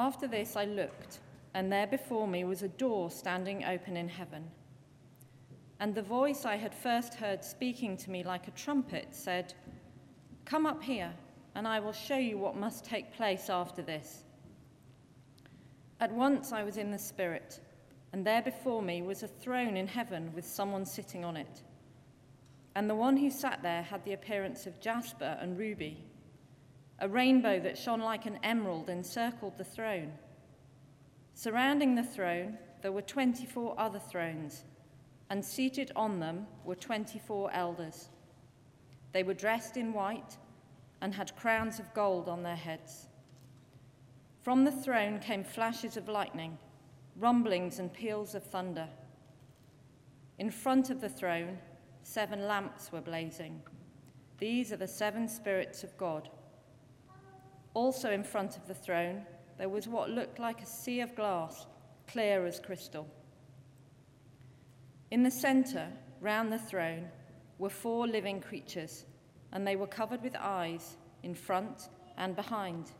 After this, I looked, and there before me was a door standing open in heaven. And the voice I had first heard speaking to me like a trumpet said, Come up here, and I will show you what must take place after this. At once I was in the Spirit, and there before me was a throne in heaven with someone sitting on it. And the one who sat there had the appearance of jasper and ruby. A rainbow that shone like an emerald encircled the throne. Surrounding the throne, there were 24 other thrones, and seated on them were 24 elders. They were dressed in white and had crowns of gold on their heads. From the throne came flashes of lightning, rumblings and peals of thunder. In front of the throne, seven lamps were blazing. These are the seven spirits of God. Also in front of the throne, there was what looked like a sea of glass, clear as crystal. In the center, round the throne, were four living creatures, and they were covered with eyes in front and behind.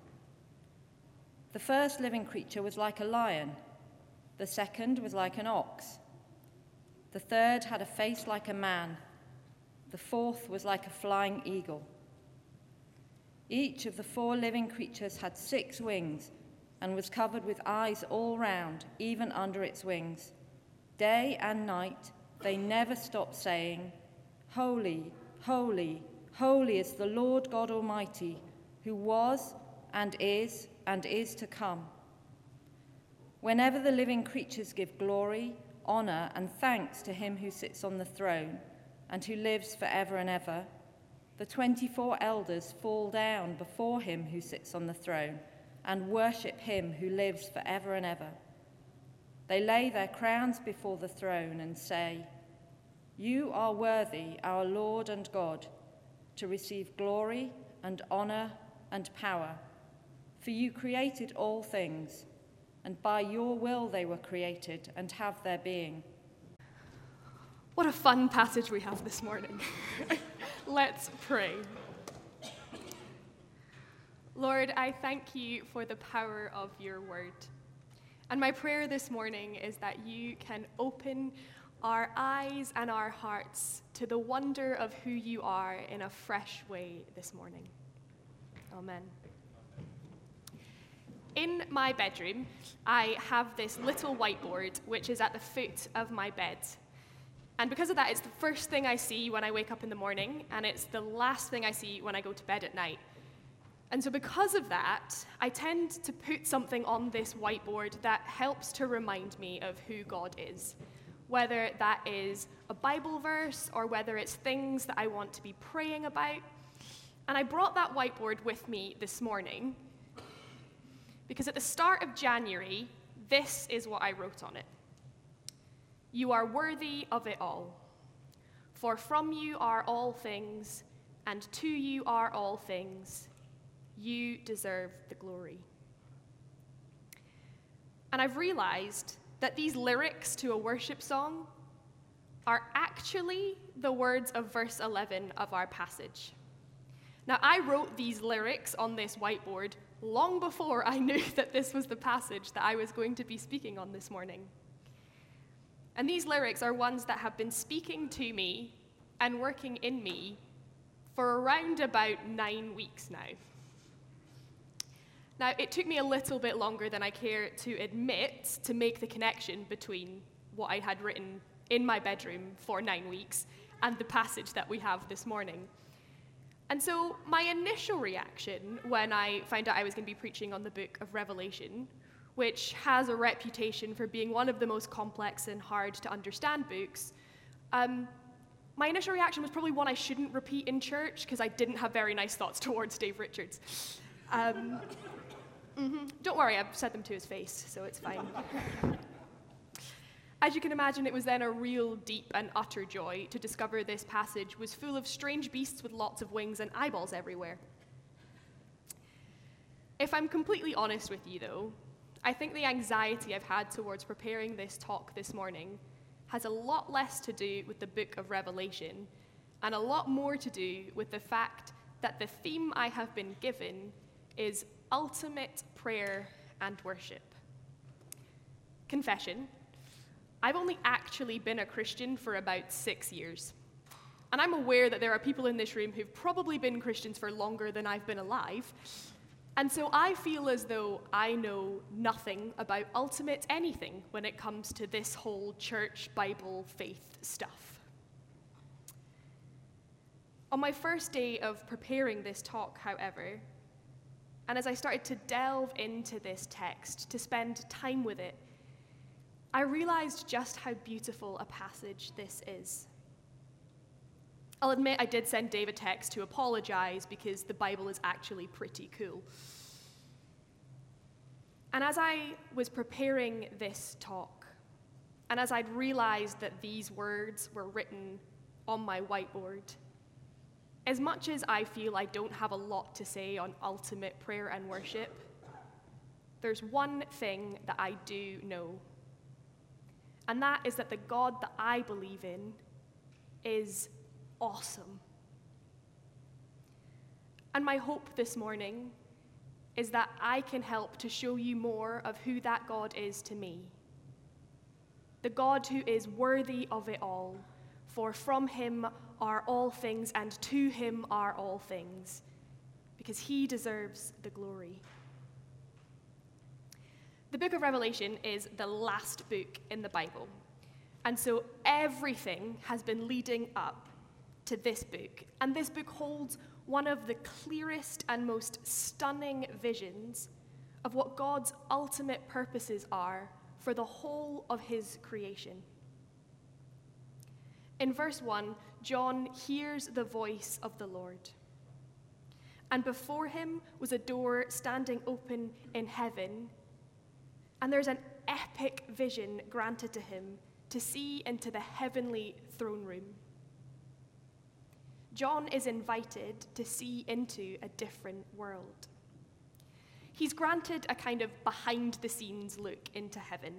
The first living creature was like a lion, the second was like an ox, the third had a face like a man, the fourth was like a flying eagle. Each of the four living creatures had six wings and was covered with eyes all round, even under its wings. Day and night they never stopped saying, Holy, holy, holy is the Lord God Almighty, who was and is and is to come. Whenever the living creatures give glory, honor, and thanks to him who sits on the throne and who lives forever and ever, the 24 elders fall down before him who sits on the throne and worship him who lives forever and ever. They lay their crowns before the throne and say, You are worthy, our Lord and God, to receive glory and honor and power. For you created all things, and by your will they were created and have their being. What a fun passage we have this morning. Let's pray. Lord, I thank you for the power of your word. And my prayer this morning is that you can open our eyes and our hearts to the wonder of who you are in a fresh way this morning. Amen. In my bedroom, I have this little whiteboard which is at the foot of my bed. And because of that, it's the first thing I see when I wake up in the morning, and it's the last thing I see when I go to bed at night. And so, because of that, I tend to put something on this whiteboard that helps to remind me of who God is. Whether that is a Bible verse or whether it's things that I want to be praying about. And I brought that whiteboard with me this morning because at the start of January, this is what I wrote on it. You are worthy of it all. For from you are all things, and to you are all things. You deserve the glory. And I've realized that these lyrics to a worship song are actually the words of verse 11 of our passage. Now, I wrote these lyrics on this whiteboard long before I knew that this was the passage that I was going to be speaking on this morning. And these lyrics are ones that have been speaking to me and working in me for around about nine weeks now. Now, it took me a little bit longer than I care to admit to make the connection between what I had written in my bedroom for nine weeks and the passage that we have this morning. And so, my initial reaction when I found out I was going to be preaching on the book of Revelation which has a reputation for being one of the most complex and hard to understand books, um, my initial reaction was probably one I shouldn't repeat in church because I didn't have very nice thoughts towards Dave Richards. Um, mm-hmm. Don't worry, I've said them to his face, so it's fine. As you can imagine, it was then a real deep and utter joy to discover this passage was full of strange beasts with lots of wings and eyeballs everywhere. If I'm completely honest with you, though, I think the anxiety I've had towards preparing this talk this morning has a lot less to do with the book of Revelation and a lot more to do with the fact that the theme I have been given is ultimate prayer and worship. Confession I've only actually been a Christian for about six years. And I'm aware that there are people in this room who've probably been Christians for longer than I've been alive. And so I feel as though I know nothing about ultimate anything when it comes to this whole church, Bible, faith stuff. On my first day of preparing this talk, however, and as I started to delve into this text, to spend time with it, I realized just how beautiful a passage this is. I'll admit I did send Dave a text to apologize because the Bible is actually pretty cool. And as I was preparing this talk, and as I'd realized that these words were written on my whiteboard, as much as I feel I don't have a lot to say on ultimate prayer and worship, there's one thing that I do know. And that is that the God that I believe in is awesome. And my hope this morning is that I can help to show you more of who that God is to me. The God who is worthy of it all, for from him are all things, and to him are all things, because he deserves the glory. The book of Revelation is the last book in the Bible. And so everything has been leading up to this book. And this book holds one of the clearest and most stunning visions of what God's ultimate purposes are for the whole of his creation. In verse 1, John hears the voice of the Lord. And before him was a door standing open in heaven. And there's an epic vision granted to him to see into the heavenly throne room. John is invited to see into a different world. He's granted a kind of behind the scenes look into heaven.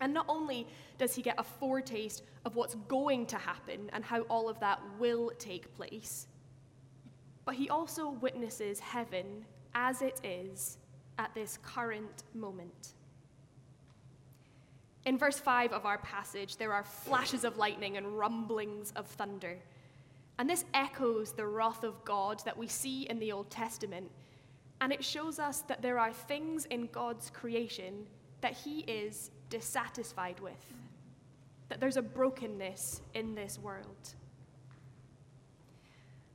And not only does he get a foretaste of what's going to happen and how all of that will take place, but he also witnesses heaven as it is at this current moment. In verse 5 of our passage, there are flashes of lightning and rumblings of thunder. And this echoes the wrath of God that we see in the Old Testament. And it shows us that there are things in God's creation that He is dissatisfied with, that there's a brokenness in this world.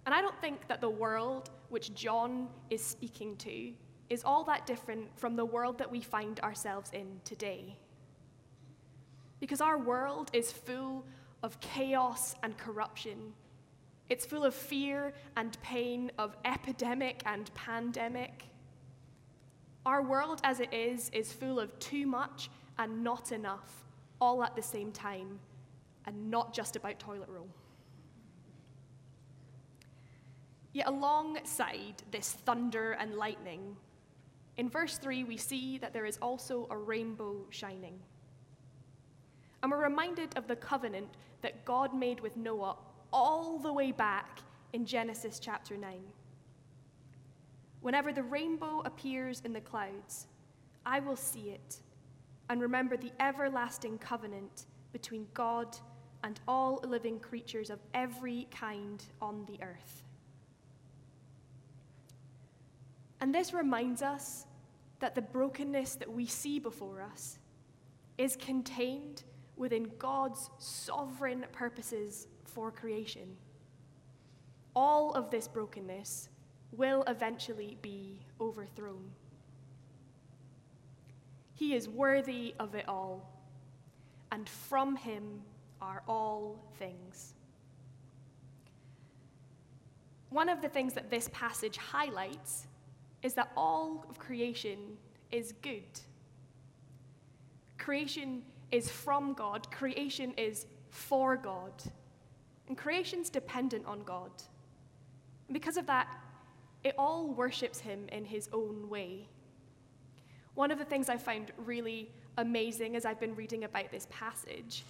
And I don't think that the world which John is speaking to is all that different from the world that we find ourselves in today. Because our world is full of chaos and corruption it's full of fear and pain, of epidemic and pandemic. Our world as it is is full of too much and not enough, all at the same time, and not just about toilet roll. Yet, alongside this thunder and lightning, in verse 3, we see that there is also a rainbow shining. And we're reminded of the covenant that God made with Noah all the way back in Genesis chapter 9. Whenever the rainbow appears in the clouds, I will see it and remember the everlasting covenant between God and all living creatures of every kind on the earth. And this reminds us that the brokenness that we see before us is contained within God's sovereign purposes for creation. All of this brokenness will eventually be overthrown. He is worthy of it all, and from him are all things. One of the things that this passage highlights is that all of creation is good. Creation is from God, creation is for God. And creation's dependent on God. And because of that, it all worships him in his own way. One of the things I find really amazing as I've been reading about this passage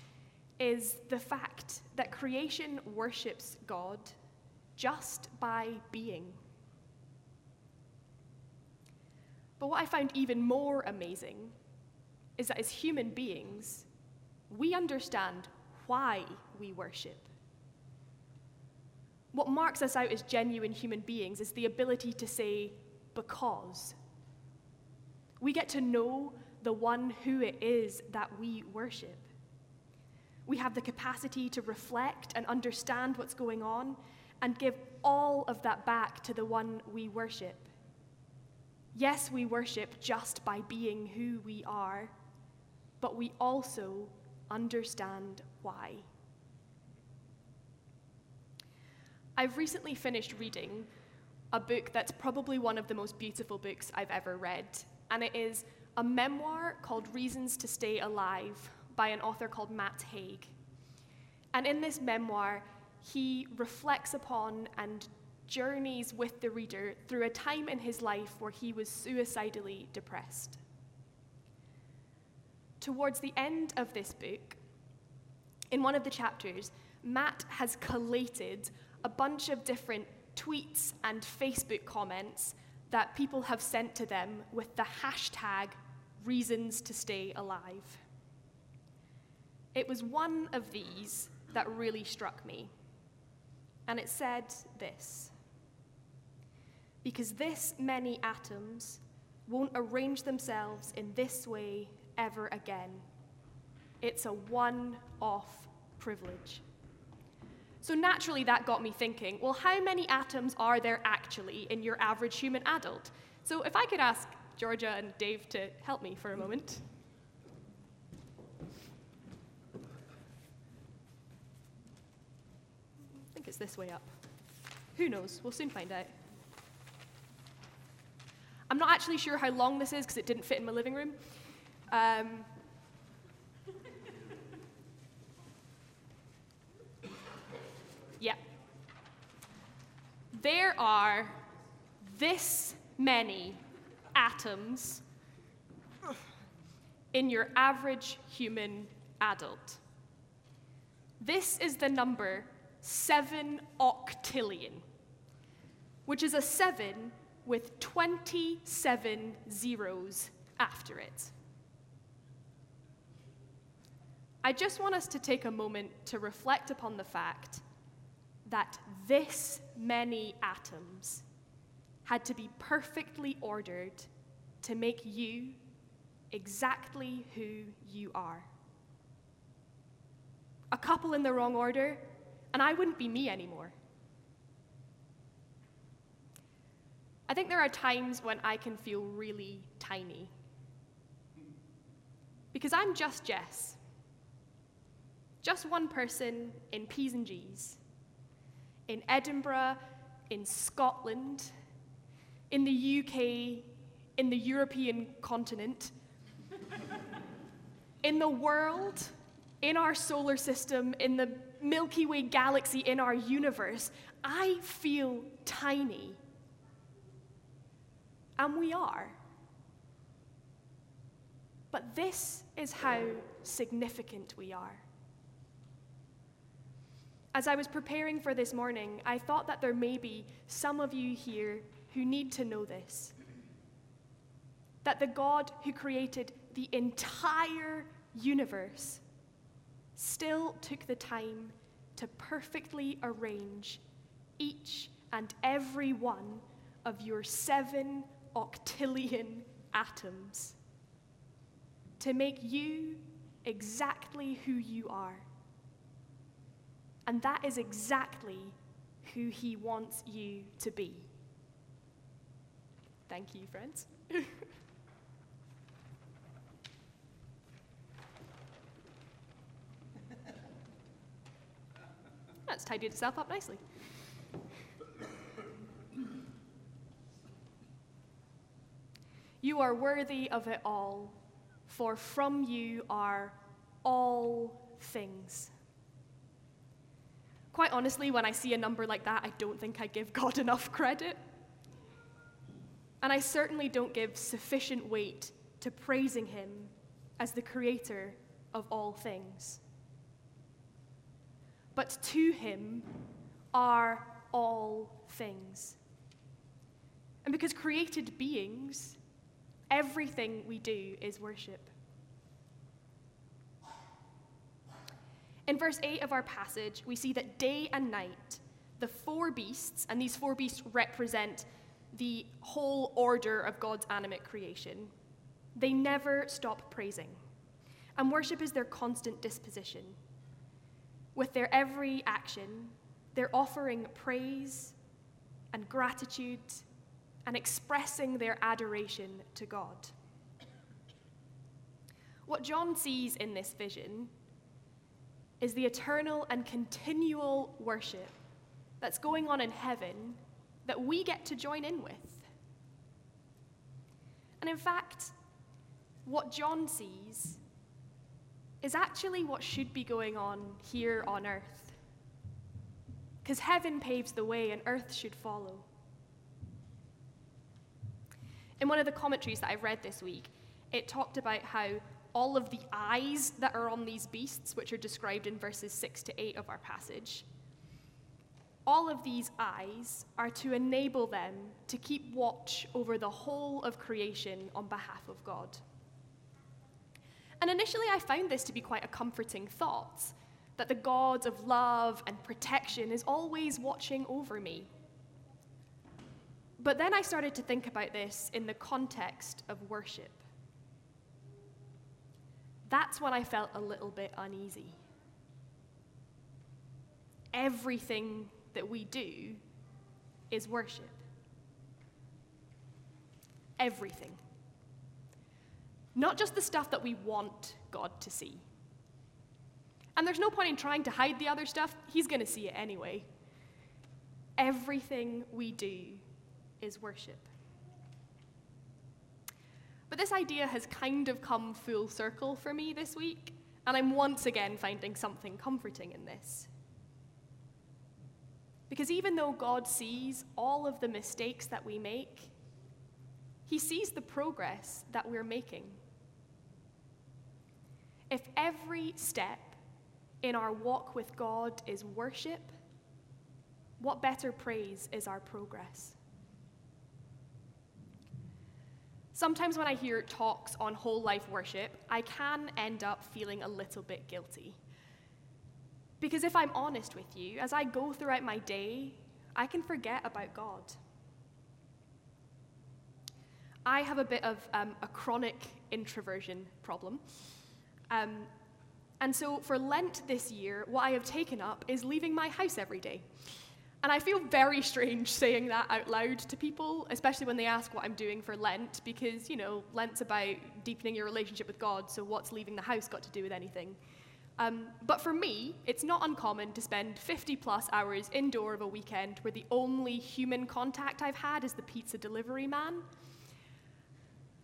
is the fact that creation worships God just by being. But what I found even more amazing is that as human beings, we understand why we worship. What marks us out as genuine human beings is the ability to say, because. We get to know the one who it is that we worship. We have the capacity to reflect and understand what's going on and give all of that back to the one we worship. Yes, we worship just by being who we are, but we also understand why. I've recently finished reading a book that's probably one of the most beautiful books I've ever read, and it is a memoir called Reasons to Stay Alive by an author called Matt Haig. And in this memoir, he reflects upon and journeys with the reader through a time in his life where he was suicidally depressed. Towards the end of this book, in one of the chapters, Matt has collated a bunch of different tweets and Facebook comments that people have sent to them with the hashtag reasons to stay alive. It was one of these that really struck me. And it said this Because this many atoms won't arrange themselves in this way ever again. It's a one off privilege. So naturally, that got me thinking well, how many atoms are there actually in your average human adult? So if I could ask Georgia and Dave to help me for a moment. I think it's this way up. Who knows? We'll soon find out. I'm not actually sure how long this is because it didn't fit in my living room. Um, There are this many atoms in your average human adult. This is the number 7 octillion, which is a 7 with 27 zeros after it. I just want us to take a moment to reflect upon the fact that this many atoms had to be perfectly ordered to make you exactly who you are. A couple in the wrong order, and I wouldn't be me anymore. I think there are times when I can feel really tiny. Because I'm just Jess. Just one person in P's and G's. In Edinburgh, in Scotland, in the UK, in the European continent, in the world, in our solar system, in the Milky Way galaxy, in our universe, I feel tiny. And we are. But this is how significant we are. As I was preparing for this morning, I thought that there may be some of you here who need to know this that the God who created the entire universe still took the time to perfectly arrange each and every one of your seven octillion atoms to make you exactly who you are. And that is exactly who he wants you to be. Thank you, friends. That's tidied itself up nicely. You are worthy of it all, for from you are all things. Quite honestly, when I see a number like that, I don't think I give God enough credit. And I certainly don't give sufficient weight to praising Him as the creator of all things but to him are all things. And because created beings Everything we do is worship. In verse 8 of our passage, we see that day and night, the four beasts, and these four beasts represent the whole order of God's animate creation, they never stop praising. And worship is their constant disposition. With their every action, they're offering praise and gratitude and expressing their adoration to God. What John sees in this vision is the eternal and continual worship that's going on in heaven that we get to join in with. And in fact, what John sees is actually what should be going on here on earth. Because heaven paves the way and earth should follow. In one of the commentaries that I've read this week, it talked about how all of the eyes that are on these beasts, which are described in verses 6 to 8 of our passage, all of these eyes are to enable them to keep watch over the whole of creation on behalf of God. And initially, I found this to be quite a comforting thought that the God of love and protection is always watching over me. But then I started to think about this in the context of worship that's when I felt a little bit uneasy. Everything that we do is worship. Everything. Not just the stuff that we want God to see. And there's no point in trying to hide the other stuff, He's going to see it anyway. Everything we do is worship. But this idea has kind of come full circle for me this week, and I'm once again finding something comforting in this. Because even though God sees all of the mistakes that we make, He sees the progress that we're making. If every step in our walk with God is worship, what better praise is our progress? Sometimes when I hear talks on whole life worship, I can end up feeling a little bit guilty. Because if I'm honest with you, as I go throughout my day, I can forget about God. I have a bit of um, a chronic introversion problem. Um, and so for Lent this year, what I have taken up is leaving my house every day. And I feel very strange saying that out loud to people, especially when they ask what I'm doing for Lent, because, you know, Lent's about deepening your relationship with God, so what's leaving the house got to do with anything? Um, but for me, it's not uncommon to spend 50 plus hours indoor of a weekend where the only human contact I've had is the pizza delivery man.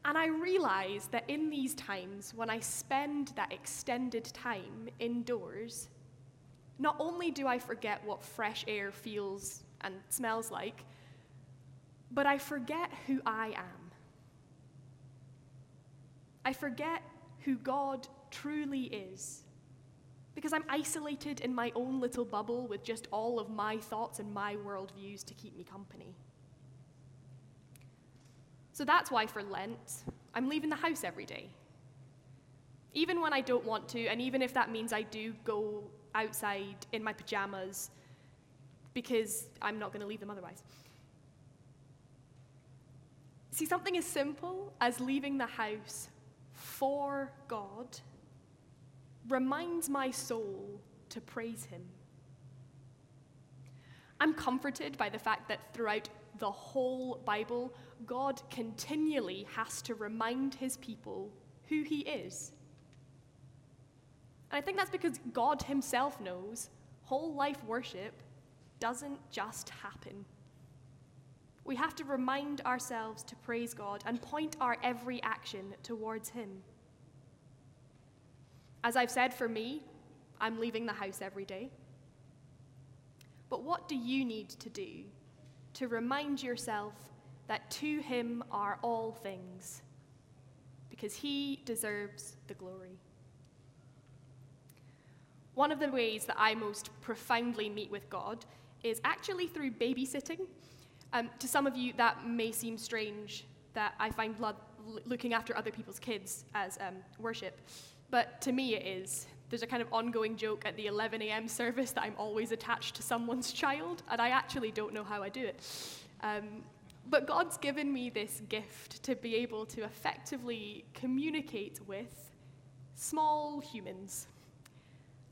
And I realize that in these times, when I spend that extended time indoors, not only do I forget what fresh air feels and smells like, but I forget who I am. I forget who God truly is. Because I'm isolated in my own little bubble with just all of my thoughts and my worldviews to keep me company. So that's why for Lent, I'm leaving the house every day. Even when I don't want to, and even if that means I do go outside in my pajamas because I'm not going to leave them otherwise. See, something as simple as leaving the house for God reminds my soul to praise Him. I'm comforted by the fact that throughout the whole Bible, God continually has to remind His people who He is and I think that's because God Himself knows whole life worship doesn't just happen. We have to remind ourselves to praise God and point our every action towards Him. As I've said for me, I'm leaving the house every day. But what do you need to do to remind yourself that to Him are all things? Because He deserves the glory. One of the ways that I most profoundly meet with God is actually through babysitting. Um, to some of you, that may seem strange that I find lo- looking after other people's kids as um, worship. But to me, it is. There's a kind of ongoing joke at the 11 a.m. service that I'm always attached to someone's child, and I actually don't know how I do it. Um, but God's given me this gift to be able to effectively communicate with small humans.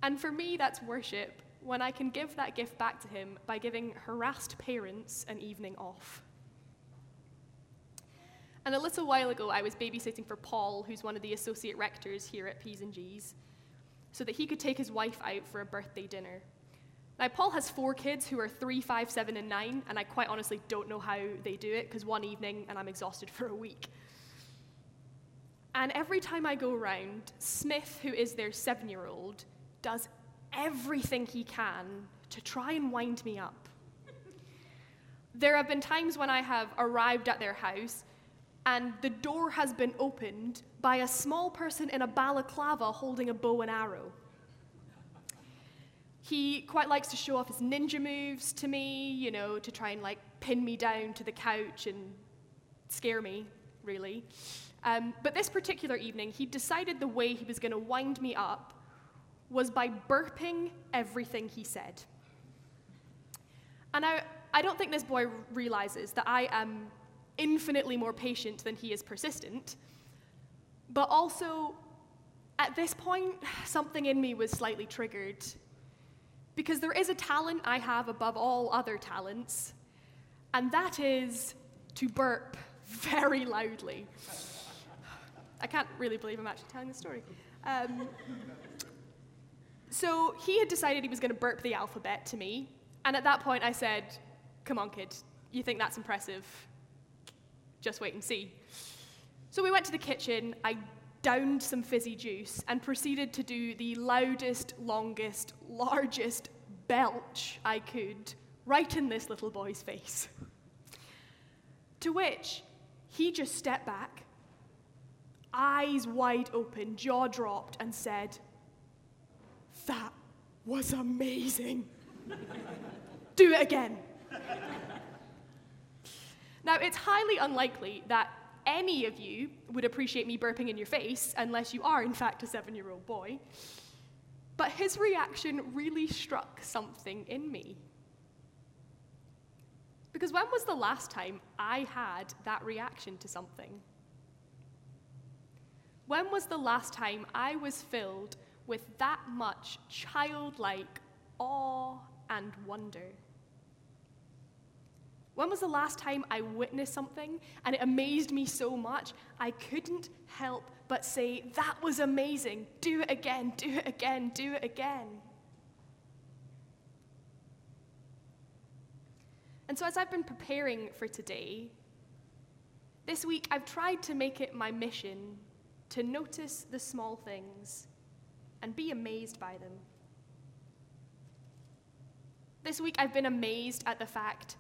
And for me, that's worship when I can give that gift back to Him by giving harassed parents an evening off. And a little while ago, I was babysitting for Paul, who's one of the associate rectors here at P's and G's, so that he could take his wife out for a birthday dinner. Now, Paul has four kids who are three, five, seven, and nine, and I quite honestly don't know how they do it because one evening and I'm exhausted for a week. And every time I go around, Smith, who is their seven year old, does everything he can to try and wind me up. There have been times when I have arrived at their house and the door has been opened by a small person in a balaclava holding a bow and arrow. He quite likes to show off his ninja moves to me, you know, to try and like pin me down to the couch and scare me, really. Um, but this particular evening, he decided the way he was going to wind me up was by burping everything he said. And I, I don't think this boy realizes that I am infinitely more patient than he is persistent. But also, at this point, something in me was slightly triggered. Because there is a talent I have above all other talents, and that is to burp very loudly. I can't really believe I'm actually telling this story. Um, so he had decided he was going to burp the alphabet to me, and at that point I said, Come on, kid, you think that's impressive? just wait and see. So we went to the kitchen, I downed some fizzy juice, and proceeded to do the loudest, longest, largest belch I could right in this little boy's face. To which he just stepped back, eyes wide open, jaw dropped, and said, That was amazing. do it again. Now, it's highly unlikely that any of you would appreciate me burping in your face unless you are, in fact, a seven year old boy. But his reaction really struck something in me. Because when was the last time I had that reaction to something? When was the last time I was filled with that much childlike awe and wonder? When was the last time I witnessed something and it amazed me so much I couldn't help but say, That was amazing. Do it again, do it again, do it again. And so, as I've been preparing for today, this week I've tried to make it my mission to notice the small things and be amazed by them. This week I've been amazed at the fact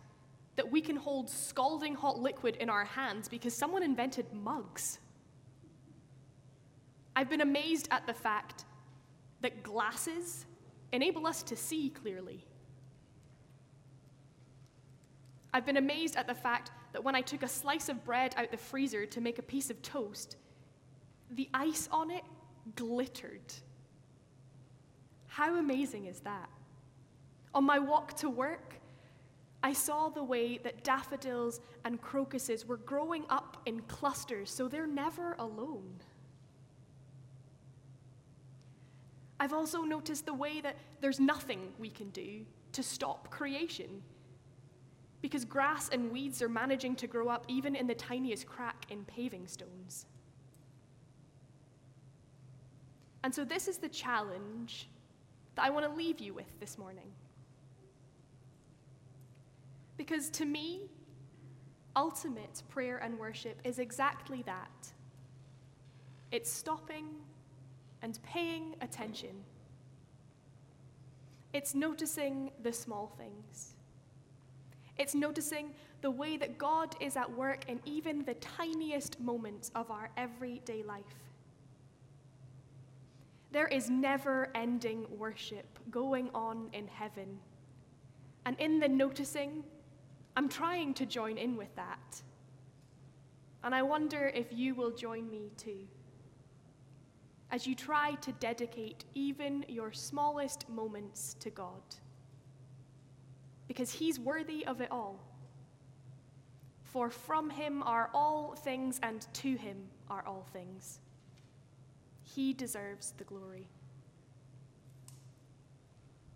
that we can hold scalding hot liquid in our hands because someone invented mugs. I've been amazed at the fact that glasses enable us to see clearly. I've been amazed at the fact that when I took a slice of bread out the freezer to make a piece of toast, the ice on it glittered. How amazing is that? On my walk to work, I saw the way that daffodils and crocuses were growing up in clusters so they're never alone. I've also noticed the way that there's nothing we can do to stop creation. Because grass and weeds are managing to grow up even in the tiniest crack in paving stones. And so, this is the challenge that I want to leave you with this morning. Because to me, ultimate prayer and worship is exactly that it's stopping and paying attention, it's noticing the small things. It's noticing the way that God is at work in even the tiniest moments of our everyday life. There is never ending worship going on in heaven. And in the noticing, I'm trying to join in with that. And I wonder if you will join me too. As you try to dedicate even your smallest moments to God. Because He's worthy of it all. For from Him are all things, and to Him are all things. He deserves the glory.